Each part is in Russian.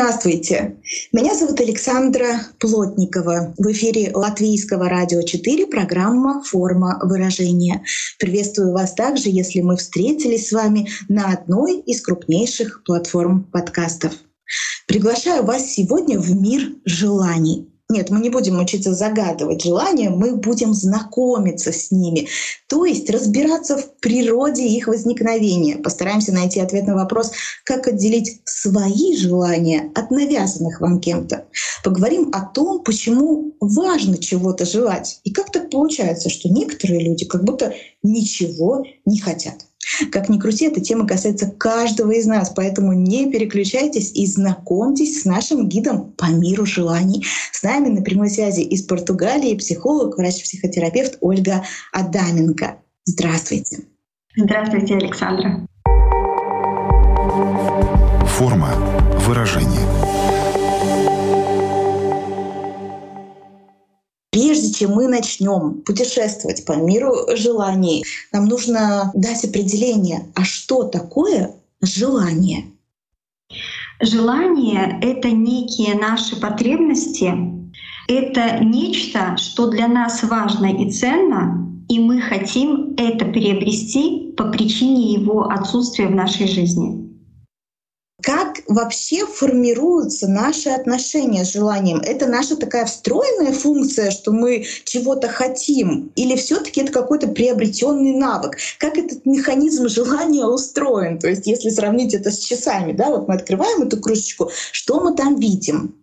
Здравствуйте. Меня зовут Александра Плотникова. В эфире Латвийского радио 4 программа «Форма выражения». Приветствую вас также, если мы встретились с вами на одной из крупнейших платформ подкастов. Приглашаю вас сегодня в мир желаний. Нет, мы не будем учиться загадывать желания, мы будем знакомиться с ними, то есть разбираться в природе их возникновения. Постараемся найти ответ на вопрос, как отделить свои желания от навязанных вам кем-то. Поговорим о том, почему важно чего-то желать и как так получается, что некоторые люди как будто ничего не хотят. Как ни крути, эта тема касается каждого из нас, поэтому не переключайтесь и знакомьтесь с нашим гидом по миру желаний. С нами на прямой связи из Португалии психолог, врач-психотерапевт Ольга Адаменко. Здравствуйте. Здравствуйте, Александра. Форма Чем мы начнем путешествовать по миру желаний, нам нужно дать определение, а что такое желание? Желание — это некие наши потребности, это нечто, что для нас важно и ценно, и мы хотим это приобрести по причине его отсутствия в нашей жизни. Как вообще формируются наши отношения с желанием? Это наша такая встроенная функция, что мы чего-то хотим, или все-таки это какой-то приобретенный навык? Как этот механизм желания устроен? То есть, если сравнить это с часами, да, вот мы открываем эту крышечку, что мы там видим?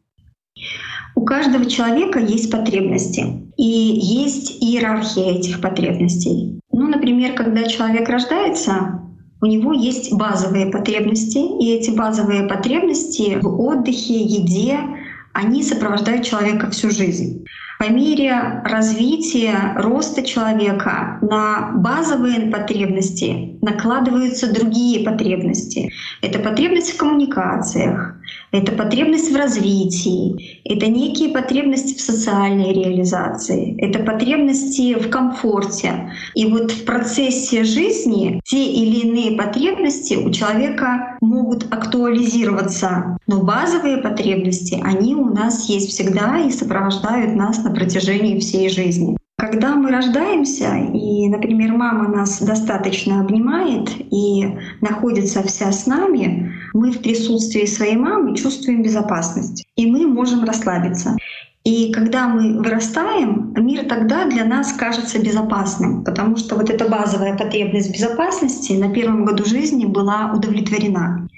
У каждого человека есть потребности, и есть иерархия этих потребностей. Ну, например, когда человек рождается, у него есть базовые потребности, и эти базовые потребности в отдыхе, еде, они сопровождают человека всю жизнь. По мере развития, роста человека на базовые потребности накладываются другие потребности. Это потребность в коммуникациях, это потребность в развитии, это некие потребности в социальной реализации, это потребности в комфорте. И вот в процессе жизни те или иные потребности у человека могут актуализироваться. Но базовые потребности, они у нас есть всегда и сопровождают нас на протяжении всей жизни. Когда мы рождаемся, и, например, мама нас достаточно обнимает и находится вся с нами, мы в присутствии своей мамы чувствуем безопасность, и мы можем расслабиться. И когда мы вырастаем, мир тогда для нас кажется безопасным, потому что вот эта базовая потребность безопасности на первом году жизни была удовлетворена.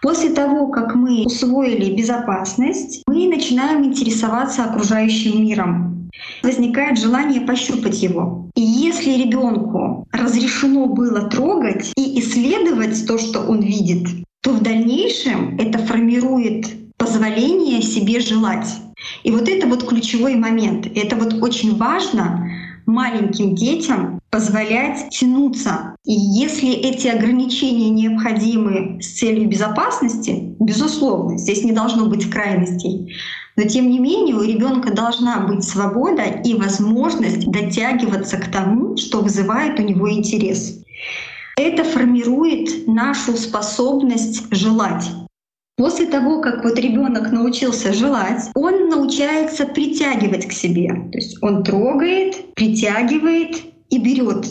После того, как мы усвоили безопасность, мы начинаем интересоваться окружающим миром, возникает желание пощупать его. И если ребенку разрешено было трогать и исследовать то, что он видит, то в дальнейшем это формирует позволение себе желать. И вот это вот ключевой момент. Это вот очень важно маленьким детям позволять тянуться. И если эти ограничения необходимы с целью безопасности, безусловно, здесь не должно быть крайностей. Но тем не менее у ребенка должна быть свобода и возможность дотягиваться к тому, что вызывает у него интерес. Это формирует нашу способность желать. После того, как вот ребенок научился желать, он научается притягивать к себе. То есть он трогает, притягивает и берет.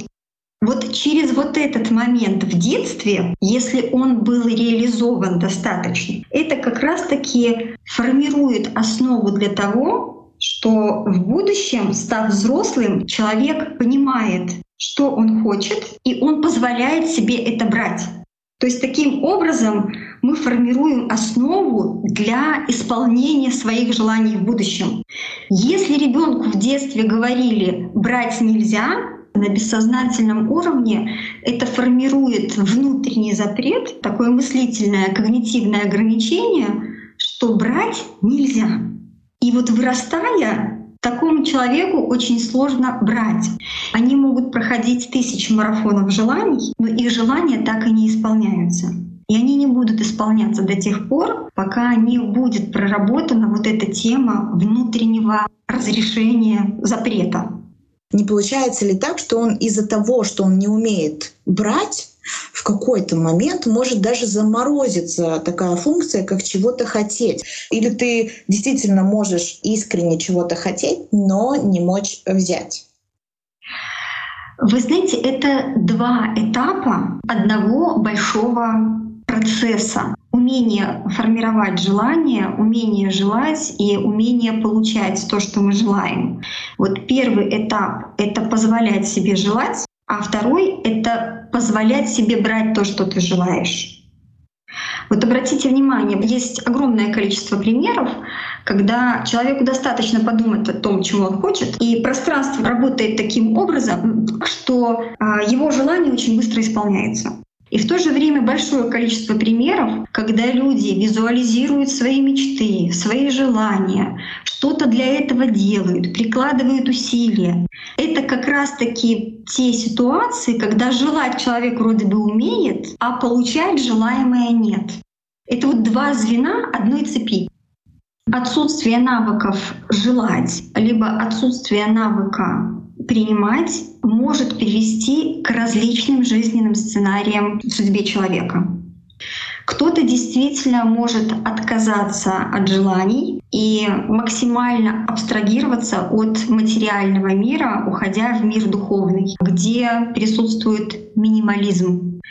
Вот через вот этот момент в детстве, если он был реализован достаточно, это как раз-таки формирует основу для того, что в будущем, став взрослым, человек понимает, что он хочет, и он позволяет себе это брать. То есть таким образом мы формируем основу для исполнения своих желаний в будущем. Если ребенку в детстве говорили брать нельзя, на бессознательном уровне это формирует внутренний запрет, такое мыслительное когнитивное ограничение, что брать нельзя. И вот вырастая, такому человеку очень сложно брать. Они могут проходить тысячи марафонов желаний, но их желания так и не исполняются. И они не будут исполняться до тех пор, пока не будет проработана вот эта тема внутреннего разрешения запрета. Не получается ли так, что он из-за того, что он не умеет брать, в какой-то момент может даже заморозиться такая функция, как чего-то хотеть. Или ты действительно можешь искренне чего-то хотеть, но не мочь взять. Вы знаете, это два этапа одного большого процесса. Умение формировать желание, умение желать и умение получать то, что мы желаем. Вот первый этап — это позволять себе желать, а второй — это позволять себе брать то, что ты желаешь. Вот обратите внимание, есть огромное количество примеров, когда человеку достаточно подумать о том, чего он хочет, и пространство работает таким образом, что а, его желание очень быстро исполняется. И в то же время большое количество примеров, когда люди визуализируют свои мечты, свои желания, что-то для этого делают, прикладывают усилия. Это как раз-таки те ситуации, когда желать человек вроде бы умеет, а получать желаемое нет. Это вот два звена одной цепи. Отсутствие навыков желать, либо отсутствие навыка принимать может привести к различным жизненным сценариям в судьбе человека. Кто-то действительно может отказаться от желаний и максимально абстрагироваться от материального мира, уходя в мир духовный, где присутствует минимализм.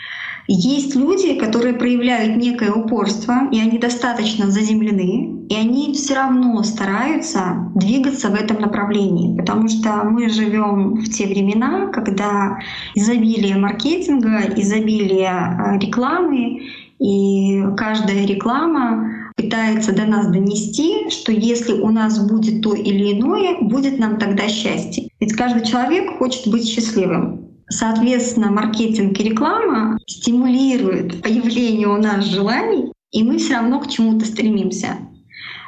Есть люди, которые проявляют некое упорство, и они достаточно заземлены, и они все равно стараются двигаться в этом направлении, потому что мы живем в те времена, когда изобилие маркетинга, изобилие э, рекламы, и каждая реклама пытается до нас донести, что если у нас будет то или иное, будет нам тогда счастье. Ведь каждый человек хочет быть счастливым. Соответственно, маркетинг и реклама стимулируют появление у нас желаний, и мы все равно к чему-то стремимся.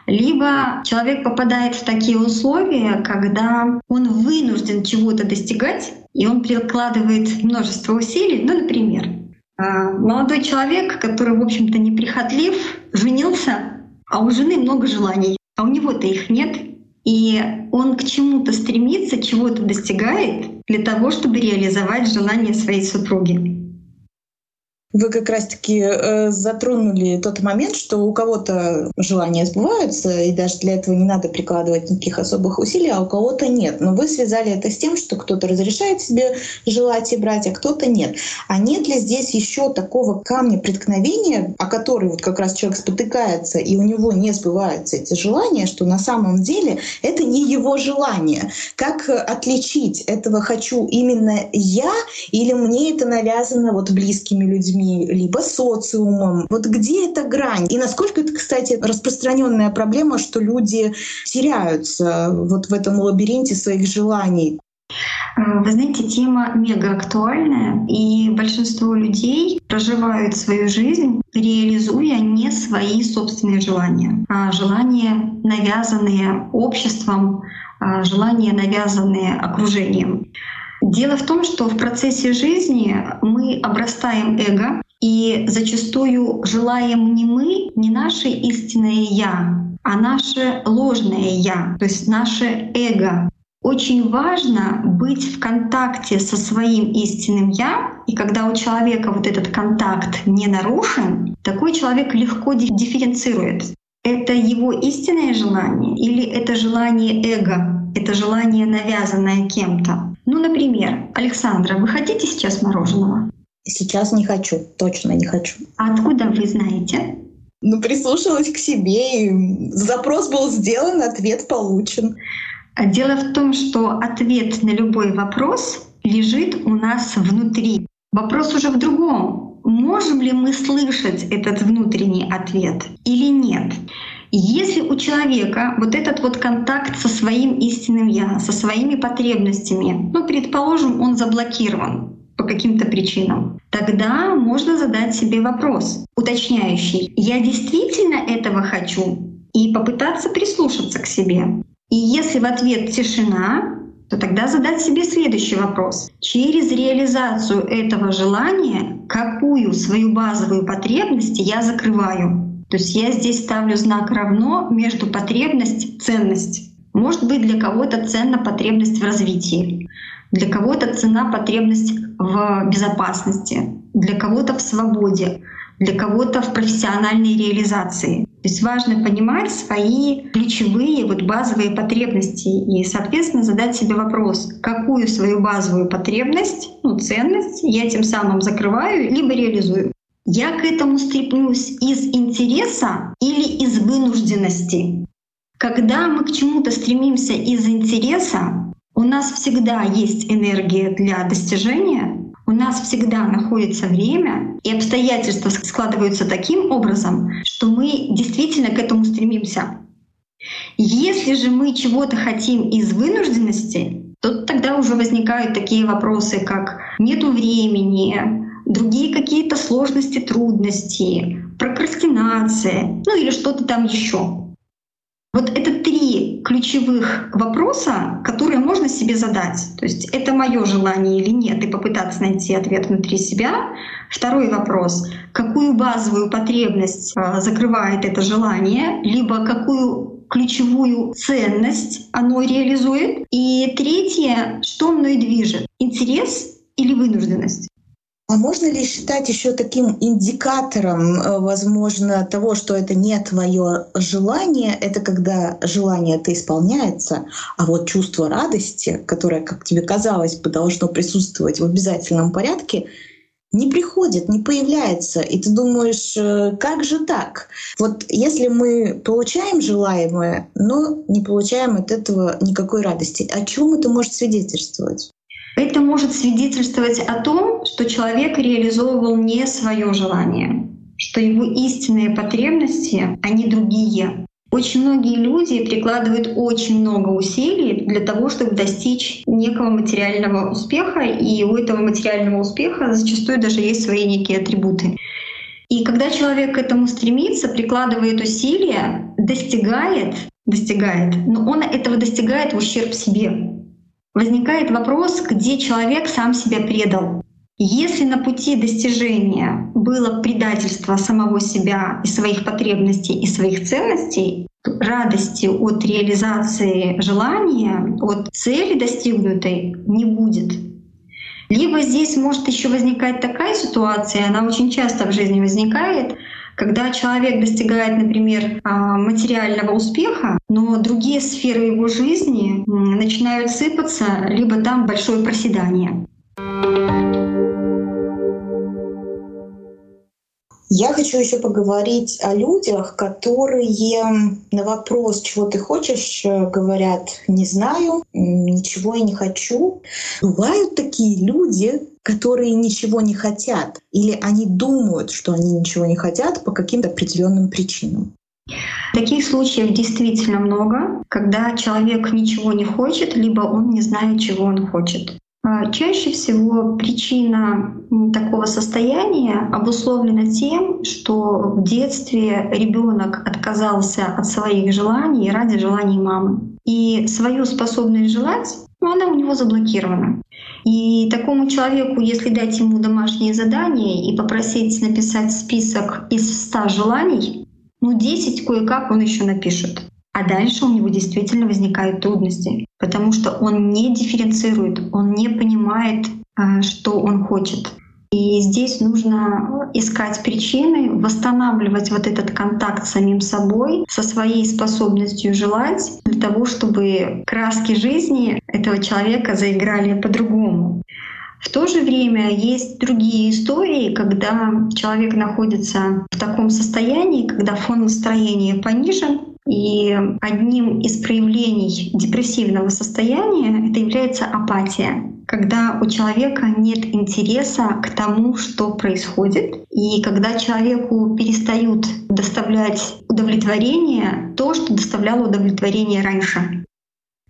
Либо человек попадает в такие условия, когда он вынужден чего-то достигать, и он прикладывает множество усилий. Ну, например, а, молодой человек, который, в общем-то, неприхотлив, женился, а у жены много желаний, а у него-то их нет. И он к чему-то стремится, чего-то достигает для того, чтобы реализовать желание своей супруги. Вы как раз-таки э, затронули тот момент, что у кого-то желания сбываются, и даже для этого не надо прикладывать никаких особых усилий, а у кого-то нет. Но вы связали это с тем, что кто-то разрешает себе желать и брать, а кто-то нет. А нет ли здесь еще такого камня преткновения, о который вот как раз человек спотыкается, и у него не сбываются эти желания, что на самом деле это не его желание? Как отличить этого хочу именно я, или мне это навязано вот близкими людьми? Либо социумом. Вот где эта грань? И насколько это, кстати, распространенная проблема, что люди теряются вот в этом лабиринте своих желаний? Э, вы знаете, тема мега актуальная, и большинство людей проживают свою жизнь, реализуя не свои собственные желания, а желания, навязанные обществом, а желания, навязанные окружением. Дело в том, что в процессе жизни мы обрастаем эго, и зачастую желаем не мы, не наше истинное «я», а наше ложное «я», то есть наше эго. Очень важно быть в контакте со своим истинным «я», и когда у человека вот этот контакт не нарушен, такой человек легко дифференцирует. Это его истинное желание или это желание эго, это желание, навязанное кем-то. Ну, например, Александра, вы хотите сейчас мороженого? Сейчас не хочу, точно не хочу. А откуда вы знаете? Ну, прислушалась к себе, и запрос был сделан, ответ получен. А дело в том, что ответ на любой вопрос лежит у нас внутри. Вопрос уже в другом. Можем ли мы слышать этот внутренний ответ или нет? Если у человека вот этот вот контакт со своим истинным я, со своими потребностями, ну, предположим, он заблокирован по каким-то причинам, тогда можно задать себе вопрос уточняющий. Я действительно этого хочу? И попытаться прислушаться к себе. И если в ответ тишина, то тогда задать себе следующий вопрос. Через реализацию этого желания, какую свою базовую потребность я закрываю? То есть я здесь ставлю знак равно между потребность, ценность. Может быть, для кого-то ценна потребность в развитии, для кого-то цена потребность в безопасности, для кого-то в свободе, для кого-то в профессиональной реализации. То есть важно понимать свои ключевые вот базовые потребности и, соответственно, задать себе вопрос, какую свою базовую потребность, ну, ценность я тем самым закрываю либо реализую. Я к этому стремлюсь из интереса или из вынужденности. Когда мы к чему-то стремимся из интереса, у нас всегда есть энергия для достижения, у нас всегда находится время, и обстоятельства складываются таким образом, что мы действительно к этому стремимся. Если же мы чего-то хотим из вынужденности, то тогда уже возникают такие вопросы, как нету времени, другие какие-то сложности, трудности, прокрастинация, ну или что-то там еще. Вот это три ключевых вопроса, которые можно себе задать. То есть это мое желание или нет, и попытаться найти ответ внутри себя. Второй вопрос, какую базовую потребность э, закрывает это желание, либо какую ключевую ценность оно реализует. И третье, что мной движет, интерес или вынужденность. А можно ли считать еще таким индикатором, э, возможно, того, что это не твое желание, это когда желание это исполняется, а вот чувство радости, которое, как тебе казалось бы, должно присутствовать в обязательном порядке, не приходит, не появляется. И ты думаешь, э, как же так? Вот если мы получаем желаемое, но не получаем от этого никакой радости, о чем это может свидетельствовать? Это может свидетельствовать о том, что человек реализовывал не свое желание, что его истинные потребности, они другие. Очень многие люди прикладывают очень много усилий для того, чтобы достичь некого материального успеха, и у этого материального успеха зачастую даже есть свои некие атрибуты. И когда человек к этому стремится, прикладывает усилия, достигает, достигает, но он этого достигает в ущерб себе возникает вопрос, где человек сам себя предал. Если на пути достижения было предательство самого себя и своих потребностей и своих ценностей, радости от реализации желания, от цели достигнутой не будет. Либо здесь может еще возникать такая ситуация, она очень часто в жизни возникает, когда человек достигает, например, а, материального успеха, но другие сферы его жизни начинают сыпаться, либо там большое проседание. Я хочу еще поговорить о людях, которые на вопрос, чего ты хочешь, говорят, не знаю, ничего я не хочу. Бывают такие люди, которые ничего не хотят, или они думают, что они ничего не хотят по каким-то определенным причинам. Таких случаев действительно много, когда человек ничего не хочет, либо он не знает, чего он хочет. А, чаще всего причина такого состояния обусловлена тем, что в детстве ребенок отказался от своих желаний ради желаний мамы. И свою способность желать, ну, она у него заблокирована. И такому человеку, если дать ему домашнее задание и попросить написать список из 100 желаний, ну 10 кое-как он еще напишет. А дальше у него действительно возникают трудности, потому что он не дифференцирует, он не понимает, а, что он хочет. И здесь нужно искать причины, восстанавливать вот этот контакт с самим собой, со своей способностью желать, для того, чтобы краски жизни этого человека заиграли по-другому. В то же время есть другие истории, когда человек находится в таком состоянии, когда фон настроения понижен, и одним из проявлений депрессивного состояния это является апатия когда у человека нет интереса к тому, что происходит, и когда человеку перестают доставлять удовлетворение то, что доставляло удовлетворение раньше.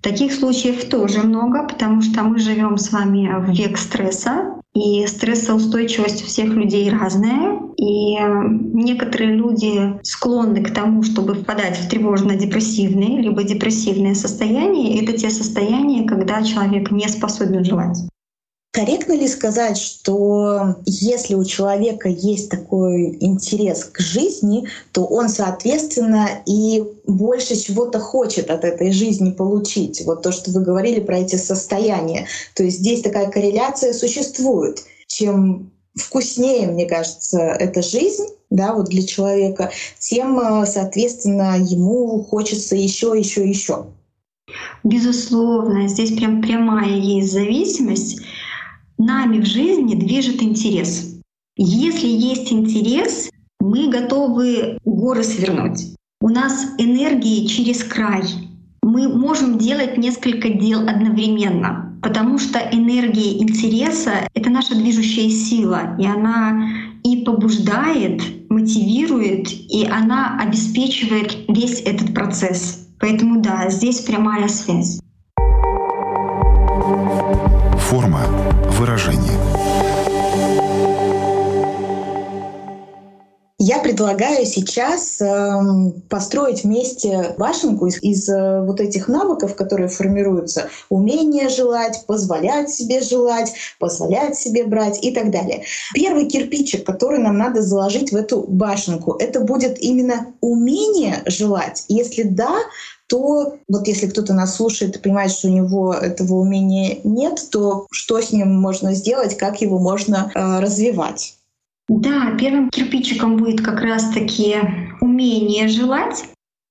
Таких случаев тоже много, потому что мы живем с вами в век стресса, И стрессоустойчивость у всех людей разная. И некоторые люди склонны к тому, чтобы впадать в тревожно-депрессивные, либо депрессивные состояния. Это те состояния, когда человек не способен желать. Корректно ли сказать, что если у человека есть такой интерес к жизни, то он, соответственно, и больше чего-то хочет от этой жизни получить? Вот то, что вы говорили про эти состояния. То есть здесь такая корреляция существует. Чем вкуснее, мне кажется, эта жизнь, да, вот для человека, тем, соответственно, ему хочется еще, еще, еще. Безусловно, здесь прям прямая есть зависимость. Нами в жизни движет интерес. Если есть интерес, мы готовы горы свернуть. У нас энергии через край. Мы можем делать несколько дел одновременно, потому что энергия интереса — это наша движущая сила, и она и побуждает, мотивирует, и она обеспечивает весь этот процесс. Поэтому да, здесь прямая связь. Форма выражения. Я предлагаю сейчас э, построить вместе башенку из, из э, вот этих навыков, которые формируются. Умение желать, позволять себе желать, позволять себе брать и так далее. Первый кирпичик, который нам надо заложить в эту башенку, это будет именно умение желать. Если да, то вот если кто-то нас слушает и понимает, что у него этого умения нет, то что с ним можно сделать, как его можно э, развивать? Да, первым кирпичиком будет как раз-таки умение желать.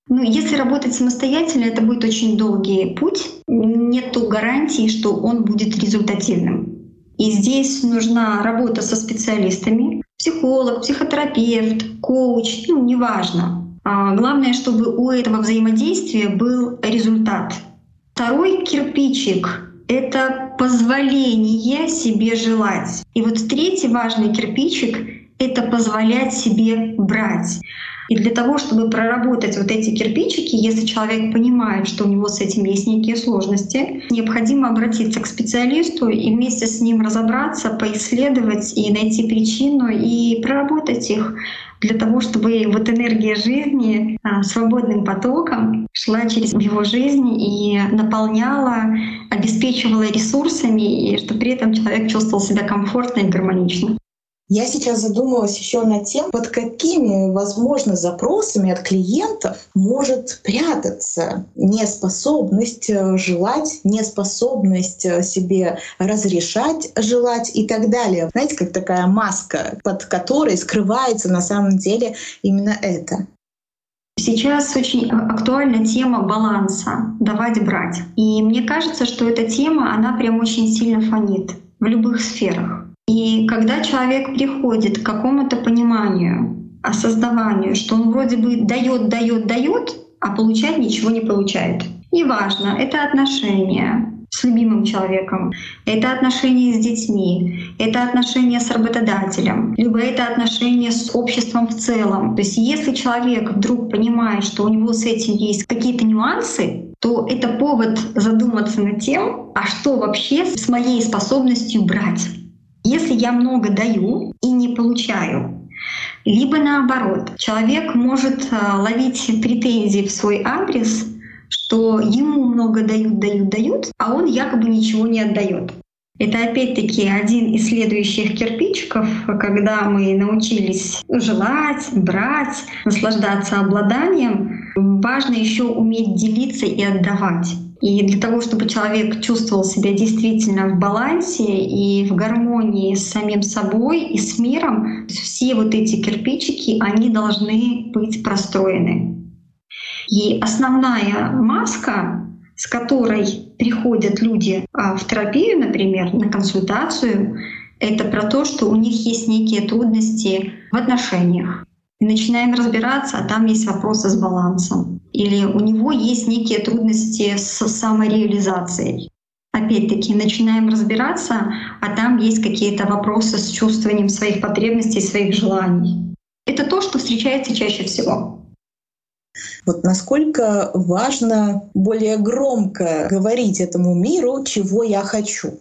Ну, если работать самостоятельно, это будет очень долгий путь. Нету гарантии, что он будет результативным. И здесь нужна работа со специалистами, психолог, психотерапевт, коуч, ну, неважно. А, главное, чтобы у этого взаимодействия был результат. Второй кирпичик — это позволение себе желать. И вот третий важный кирпичик — это позволять себе брать. И для того, чтобы проработать вот эти кирпичики, если человек понимает, что у него с этим есть некие сложности, необходимо обратиться к специалисту и вместе с ним разобраться, поисследовать и найти причину и проработать их для того, чтобы вот энергия жизни а, свободным потоком шла через его жизнь и наполняла, обеспечивала ресурсами, и чтобы при этом человек чувствовал себя комфортно и гармонично. Я сейчас задумалась еще над тем, под какими, возможно, запросами от клиентов может прятаться неспособность э, желать, неспособность э, себе разрешать желать и так далее. Знаете, как такая маска, под которой скрывается на самом деле именно это. Сейчас очень актуальна тема баланса «давать-брать». И мне кажется, что эта тема, она прям очень сильно фонит в любых сферах. И когда человек приходит к какому-то пониманию, осознаванию, что он вроде бы дает, дает, дает, а получать ничего не получает. Неважно, это отношения с любимым человеком, это отношения с детьми, это отношения с работодателем, либо это отношения с обществом в целом. То есть если человек вдруг понимает, что у него с этим есть какие-то нюансы, то это повод задуматься над тем, а что вообще с моей способностью брать. Если я много даю и не получаю, либо наоборот, человек может э, ловить претензии в свой адрес, что ему много дают, дают, дают, а он якобы ничего не отдает. Это опять-таки один из следующих кирпичиков, когда мы научились желать, брать, наслаждаться обладанием. Важно еще уметь делиться и отдавать. И для того, чтобы человек чувствовал себя действительно в балансе и в гармонии с самим собой и с миром, все вот эти кирпичики, они должны быть простроены. И основная маска, с которой приходят люди а, в терапию, например, на консультацию, это про то, что у них есть некие трудности в отношениях. И начинаем разбираться, а там есть вопросы с балансом. Или у него есть некие трудности с самореализацией. Опять-таки, начинаем разбираться, а там есть какие-то вопросы с чувствованием своих потребностей, своих желаний. Это то, что встречается чаще всего. Вот насколько важно более громко говорить этому миру, чего я хочу.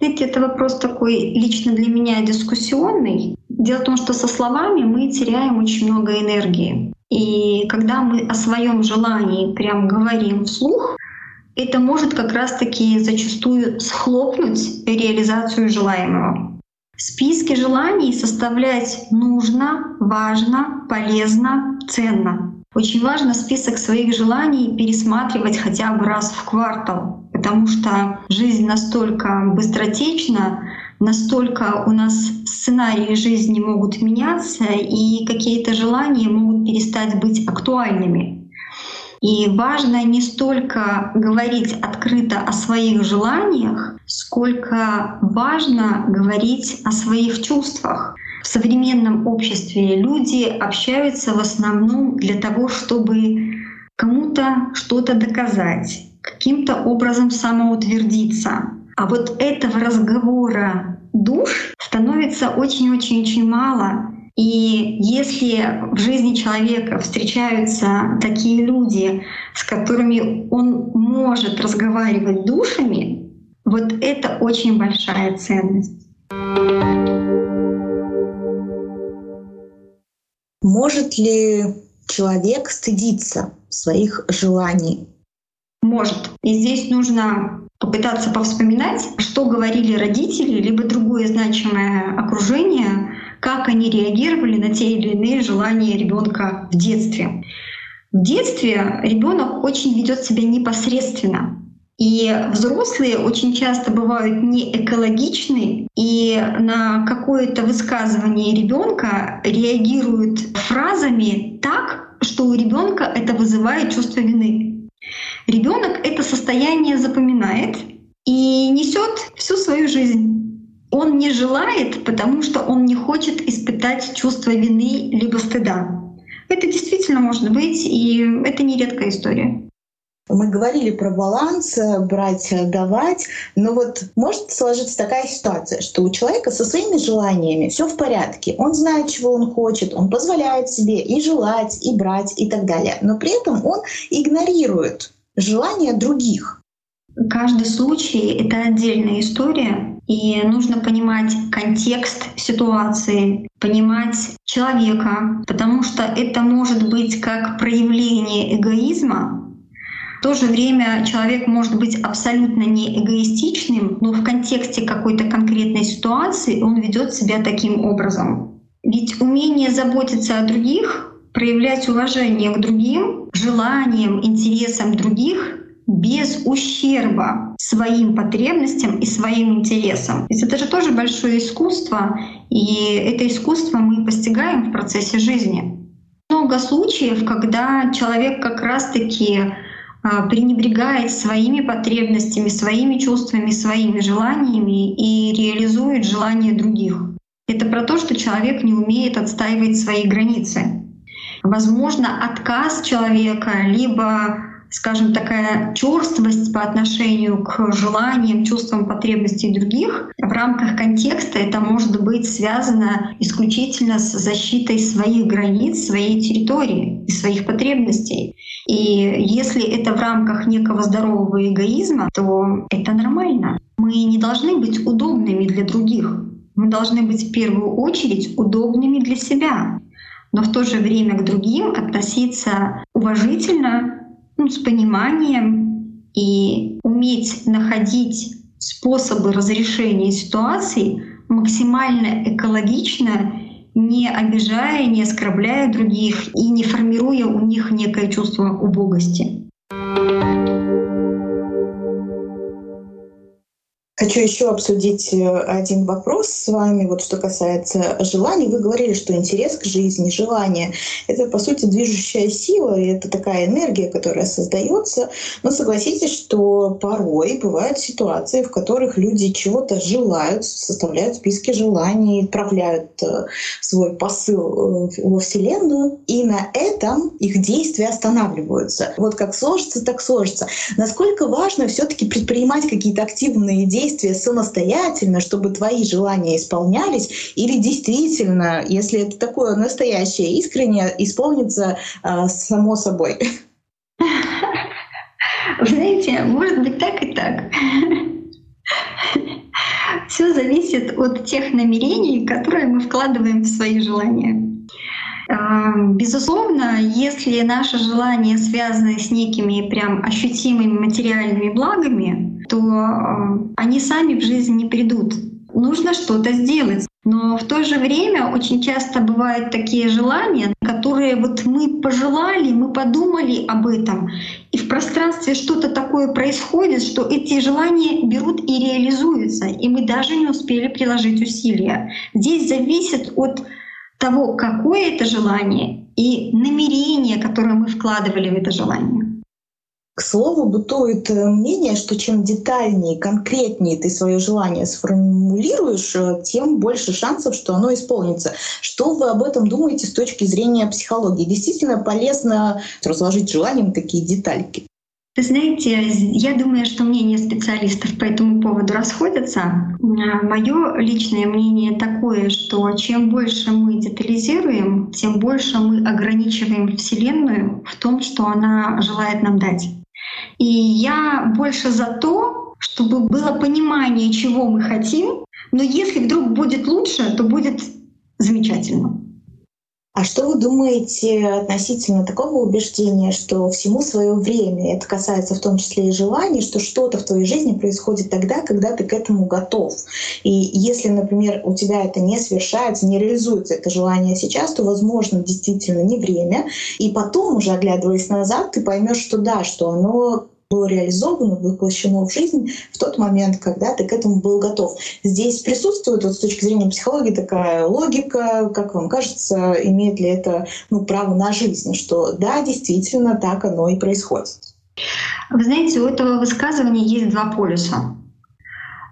Знаете, это вопрос такой лично для меня дискуссионный. Дело в том, что со словами мы теряем очень много энергии. И когда мы о своем желании прям говорим вслух, это может как раз-таки зачастую схлопнуть реализацию желаемого. Списки желаний составлять нужно, важно, полезно, ценно. Очень важно список своих желаний пересматривать хотя бы раз в квартал, потому что жизнь настолько быстротечна, настолько у нас сценарии жизни могут меняться, и какие-то желания могут перестать быть актуальными. И важно не столько говорить открыто о своих желаниях, сколько важно говорить о своих чувствах. В современном обществе люди общаются в основном для того, чтобы кому-то что-то доказать, каким-то образом самоутвердиться. А вот этого разговора душ становится очень-очень-очень мало. И если в жизни человека встречаются такие люди, с которыми он может разговаривать душами, вот это очень большая ценность. Может ли человек стыдиться своих желаний? Может. И здесь нужно попытаться повспоминать, что говорили родители, либо другое значимое окружение, как они реагировали на те или иные желания ребенка в детстве. В детстве ребенок очень ведет себя непосредственно. И взрослые очень часто бывают не экологичны и на какое-то высказывание ребенка реагируют фразами так, что у ребенка это вызывает чувство вины. Ребенок это состояние запоминает и несет всю свою жизнь. Он не желает, потому что он не хочет испытать чувство вины либо стыда. Это действительно может быть, и это не редкая история. Мы говорили про баланс, э, брать, э, давать, но вот может сложиться такая ситуация, что у человека со своими желаниями все в порядке, он знает, чего он хочет, он позволяет себе и желать, и брать, и так далее, но при этом он игнорирует желания других. Каждый случай — это отдельная история, и нужно понимать контекст ситуации, понимать человека, потому что это может быть как проявление эгоизма, в то же время человек может быть абсолютно не эгоистичным, но в контексте какой-то конкретной ситуации он ведет себя таким образом. Ведь умение заботиться о других, проявлять уважение к другим, желаниям, интересам других без ущерба своим потребностям и своим интересам. Ведь это же тоже большое искусство, и это искусство мы постигаем в процессе жизни. Много случаев, когда человек как раз-таки а, пренебрегает своими потребностями, своими чувствами, своими желаниями и реализует желания других. Это про то, что человек не умеет отстаивать свои границы. Возможно, отказ человека, либо скажем, такая черствость по отношению к желаниям, чувствам, потребностей других, в рамках контекста это может быть связано исключительно с защитой своих границ, своей территории и своих потребностей. И если это в рамках некого здорового эгоизма, то это нормально. Мы не должны быть удобными для других. Мы должны быть в первую очередь удобными для себя, но в то же время к другим относиться уважительно, ну, с пониманием и уметь находить способы разрешения ситуаций максимально экологично, не обижая, не оскорбляя других и не формируя у них некое чувство убогости. Хочу еще обсудить э, один вопрос с вами, вот что касается желаний. Вы говорили, что интерес к жизни, желание — это, по сути, движущая сила, и это такая энергия, которая создается. Но согласитесь, что порой бывают ситуации, в которых люди чего-то желают, составляют списки желаний, отправляют э, свой посыл э, во Вселенную, и на этом их действия останавливаются. Вот как сложится, так сложится. Насколько важно все таки предпринимать какие-то активные действия, действия самостоятельно, чтобы твои желания исполнялись, или действительно, если это такое настоящее, искреннее, исполнится э, само собой? Знаете, может быть так и так. Все зависит от тех намерений, которые мы вкладываем в свои желания. Безусловно, если наши желания связаны с некими прям ощутимыми материальными благами, то они сами в жизнь не придут. Нужно что-то сделать. Но в то же время очень часто бывают такие желания, которые вот мы пожелали, мы подумали об этом, и в пространстве что-то такое происходит, что эти желания берут и реализуются, и мы даже не успели приложить усилия. Здесь зависит от того, какое это желание и намерение, которое мы вкладывали в это желание. К слову, бытует э, мнение, что чем детальнее, конкретнее ты свое желание сформулируешь, э, тем больше шансов, что оно исполнится. Что вы об этом думаете с точки зрения психологии? Действительно полезно разложить желанием такие детальки? Вы знаете, я думаю, что мнения специалистов по этому поводу расходятся. Мое личное мнение такое, что чем больше мы детализируем, тем больше мы ограничиваем Вселенную в том, что она желает нам дать. И я больше за то, чтобы было понимание, чего мы хотим, но если вдруг будет лучше, то будет замечательно. А что вы думаете относительно такого убеждения, что всему свое время? Это касается в том числе и желаний, что что-то в твоей жизни происходит тогда, когда ты к этому готов. И если, например, у тебя это не совершается, не реализуется это желание сейчас, то, возможно, действительно не время. И потом, уже оглядываясь назад, ты поймешь, что да, что оно было реализовано, воплощено в жизнь в тот момент, когда ты к этому был готов. Здесь присутствует вот с точки зрения психологии такая логика, как вам кажется, имеет ли это ну, право на жизнь, что да, действительно так оно и происходит. Вы знаете, у этого высказывания есть два полюса.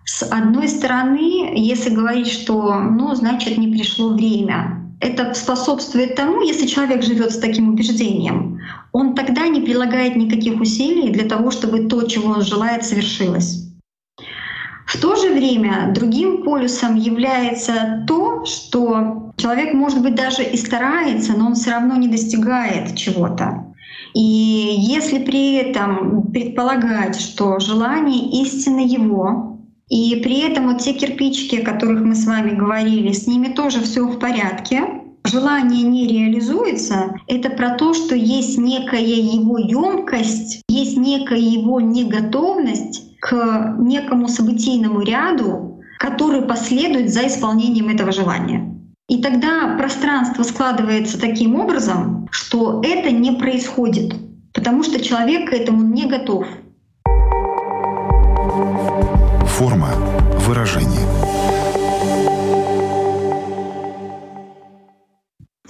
С одной стороны, если говорить, что, ну, значит, не пришло время, это способствует тому, если человек живет с таким убеждением, он тогда не прилагает никаких усилий для того, чтобы то, чего он желает, совершилось. В то же время другим полюсом является то, что человек, может быть, даже и старается, но он все равно не достигает чего-то. И если при этом предполагать, что желание истины его, и при этом вот те кирпичики, о которых мы с вами говорили, с ними тоже все в порядке. Желание не реализуется, это про то, что есть некая его емкость, есть некая его неготовность к некому событийному ряду, который последует за исполнением этого желания. И тогда пространство складывается таким образом, что это не происходит, потому что человек к этому не готов. Форма выражения.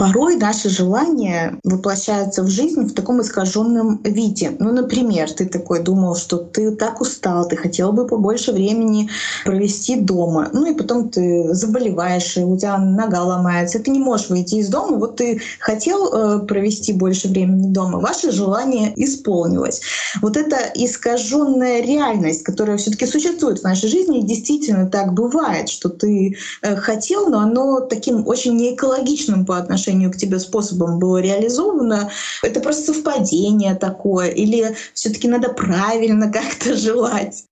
Порой наши желания воплощаются в жизнь в таком искаженном виде. Ну, например, ты такой думал, что ты так устал, ты хотел бы побольше времени провести дома. Ну и потом ты заболеваешь, и у тебя нога ломается, ты не можешь выйти из дома. Вот ты хотел э, провести больше времени дома, ваше желание исполнилось. Вот эта искаженная реальность, которая все-таки существует в нашей жизни, действительно так бывает, что ты э, хотел, но оно таким очень неэкологичным по отношению отношению к тебе способом было реализовано, это просто совпадение такое, или все-таки надо правильно как-то желать?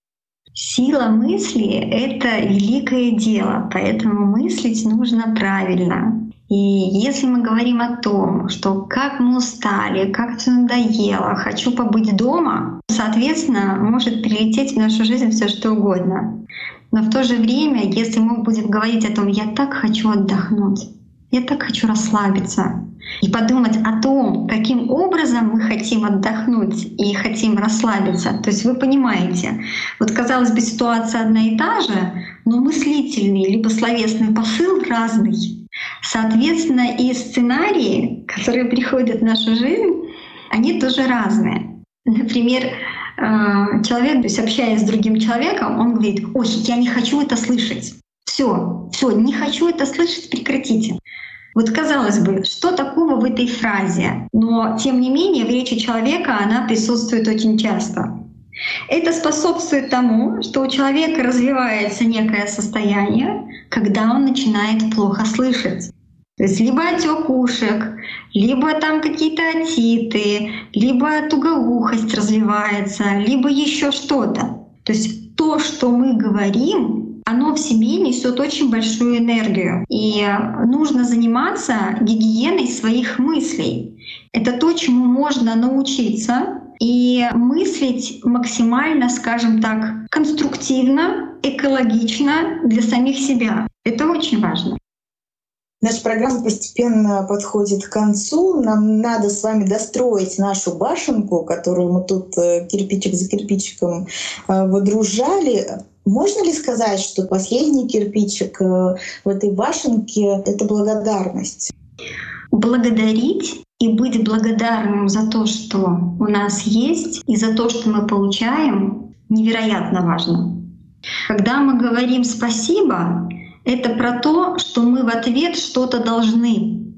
Сила мысли — это великое дело, поэтому мыслить нужно правильно. И если мы говорим о том, что как мы устали, как все надоело, хочу побыть дома, соответственно, может прилететь в нашу жизнь все что угодно. Но в то же время, если мы будем говорить о том, я так хочу отдохнуть, я так хочу расслабиться и подумать о том, каким образом мы хотим отдохнуть и хотим расслабиться. То есть вы понимаете, вот казалось бы ситуация одна и та же, но мыслительный либо словесный посыл разный. Соответственно, и сценарии, которые приходят в нашу жизнь, они тоже разные. Например, э, человек, то есть общаясь с другим человеком, он говорит, ой, я не хочу это слышать. Все, все, не хочу это слышать, прекратите. Вот казалось бы, что такого в этой фразе? Но тем не менее в речи человека она присутствует очень часто. Это способствует тому, что у человека развивается некое состояние, когда он начинает плохо слышать. То есть либо отек ушек, либо там какие-то отиты, либо тугоухость развивается, либо еще что-то. То есть то, что мы говорим, оно в себе несет очень большую энергию. И нужно заниматься гигиеной своих мыслей. Это то, чему можно научиться и мыслить максимально, скажем так, конструктивно, экологично для самих себя. Это очень важно. Наша программа постепенно подходит к концу. Нам надо с вами достроить нашу башенку, которую мы тут э, кирпичик за кирпичиком э, выдружали. Можно ли сказать, что последний кирпичик э, в этой башенке — это благодарность? Благодарить и быть благодарным за то, что у нас есть, и за то, что мы получаем, невероятно важно. Когда мы говорим спасибо, это про то, что мы в ответ что-то должны.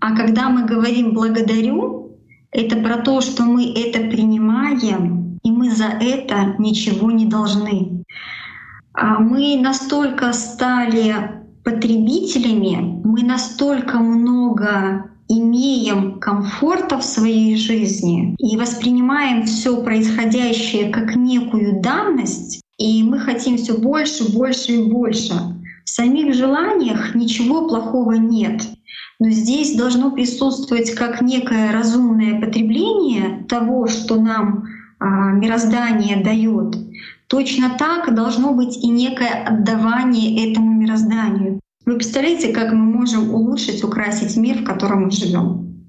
А когда мы говорим благодарю, это про то, что мы это принимаем, и мы за это ничего не должны. А мы настолько стали потребителями, мы настолько много имеем комфорта в своей жизни и воспринимаем все происходящее как некую данность, и мы хотим все больше, больше и больше. В самих желаниях ничего плохого нет. Но здесь должно присутствовать как некое разумное потребление того, что нам а, мироздание дает. Точно так должно быть и некое отдавание этому мирозданию. Вы представляете, как мы можем улучшить, украсить мир, в котором мы живем?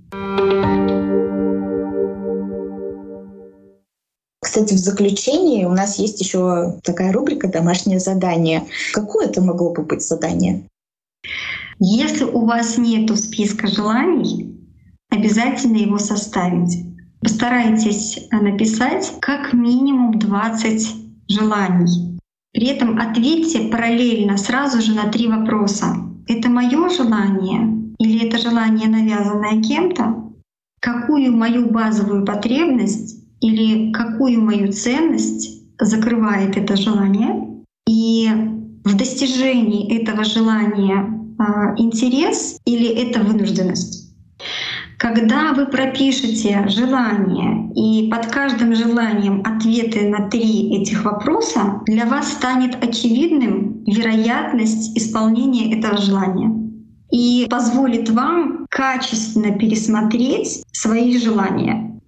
Кстати, в заключении у нас есть еще такая рубрика «Домашнее задание». Какое это могло бы быть задание? Если у вас нет списка желаний, обязательно его составить. Постарайтесь написать как минимум 20 желаний. При этом ответьте параллельно сразу же на три вопроса. Это мое желание или это желание, навязанное кем-то? Какую мою базовую потребность или какую мою ценность закрывает это желание. И в достижении этого желания а, интерес или это вынужденность. Когда вы пропишете желание и под каждым желанием ответы на три этих вопроса, для вас станет очевидным вероятность исполнения этого желания и позволит вам качественно пересмотреть свои желания.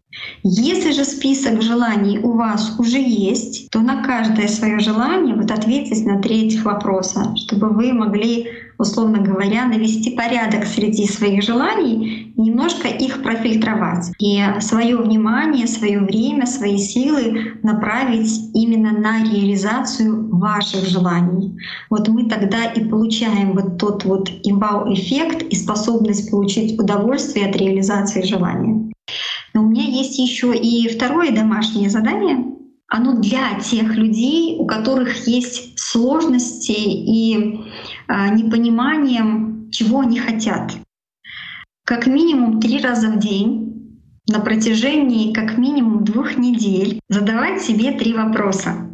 Если же список желаний у вас уже есть, то на каждое свое желание вот ответить на три этих вопроса, чтобы вы могли, условно говоря, навести порядок среди своих желаний немножко их профильтровать. И свое внимание, свое время, свои силы направить именно на реализацию ваших желаний. Вот мы тогда и получаем вот тот вот имбау-эффект и способность получить удовольствие от реализации желания. Но у меня есть еще и второе домашнее задание. Оно для тех людей, у которых есть сложности и а, непониманием, чего они хотят. Как минимум три раза в день на протяжении как минимум двух недель задавать себе три вопроса.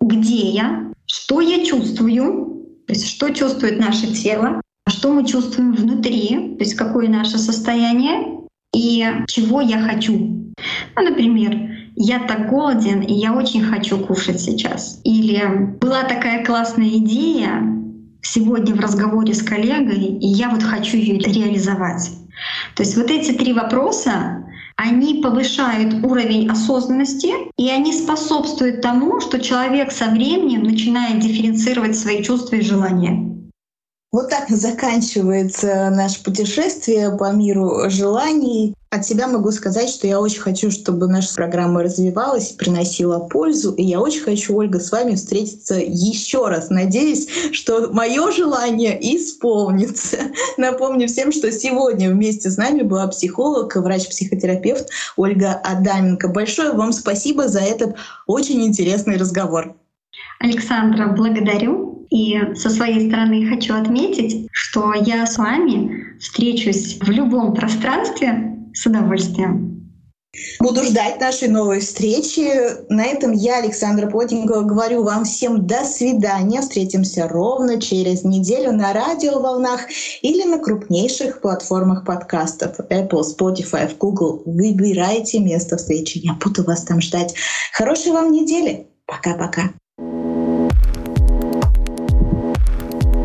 Где я? Что я чувствую? То есть что чувствует наше тело? Что мы чувствуем внутри? То есть какое наше состояние? и чего я хочу. Ну, например, я так голоден, и я очень хочу кушать сейчас. Или была такая классная идея сегодня в разговоре с коллегой, и я вот хочу ее реализовать. То есть вот эти три вопроса, они повышают уровень осознанности, и они способствуют тому, что человек со временем начинает дифференцировать свои чувства и желания. Вот так заканчивается наше путешествие по миру желаний. От себя могу сказать, что я очень хочу, чтобы наша программа развивалась, приносила пользу. И я очень хочу, Ольга, с вами встретиться еще раз. Надеюсь, что мое желание исполнится. Напомню всем, что сегодня вместе с нами была психолог, врач-психотерапевт Ольга Адаменко. Большое вам спасибо за этот очень интересный разговор. Александра, благодарю. И со своей стороны хочу отметить, что я с вами встречусь в любом пространстве с удовольствием. Буду ждать нашей новой встречи. На этом я, Александра Плотникова, говорю вам всем до свидания. Встретимся ровно через неделю на радиоволнах или на крупнейших платформах подкастов Apple, Spotify, Google. Выбирайте место встречи. Я буду вас там ждать. Хорошей вам недели. Пока-пока.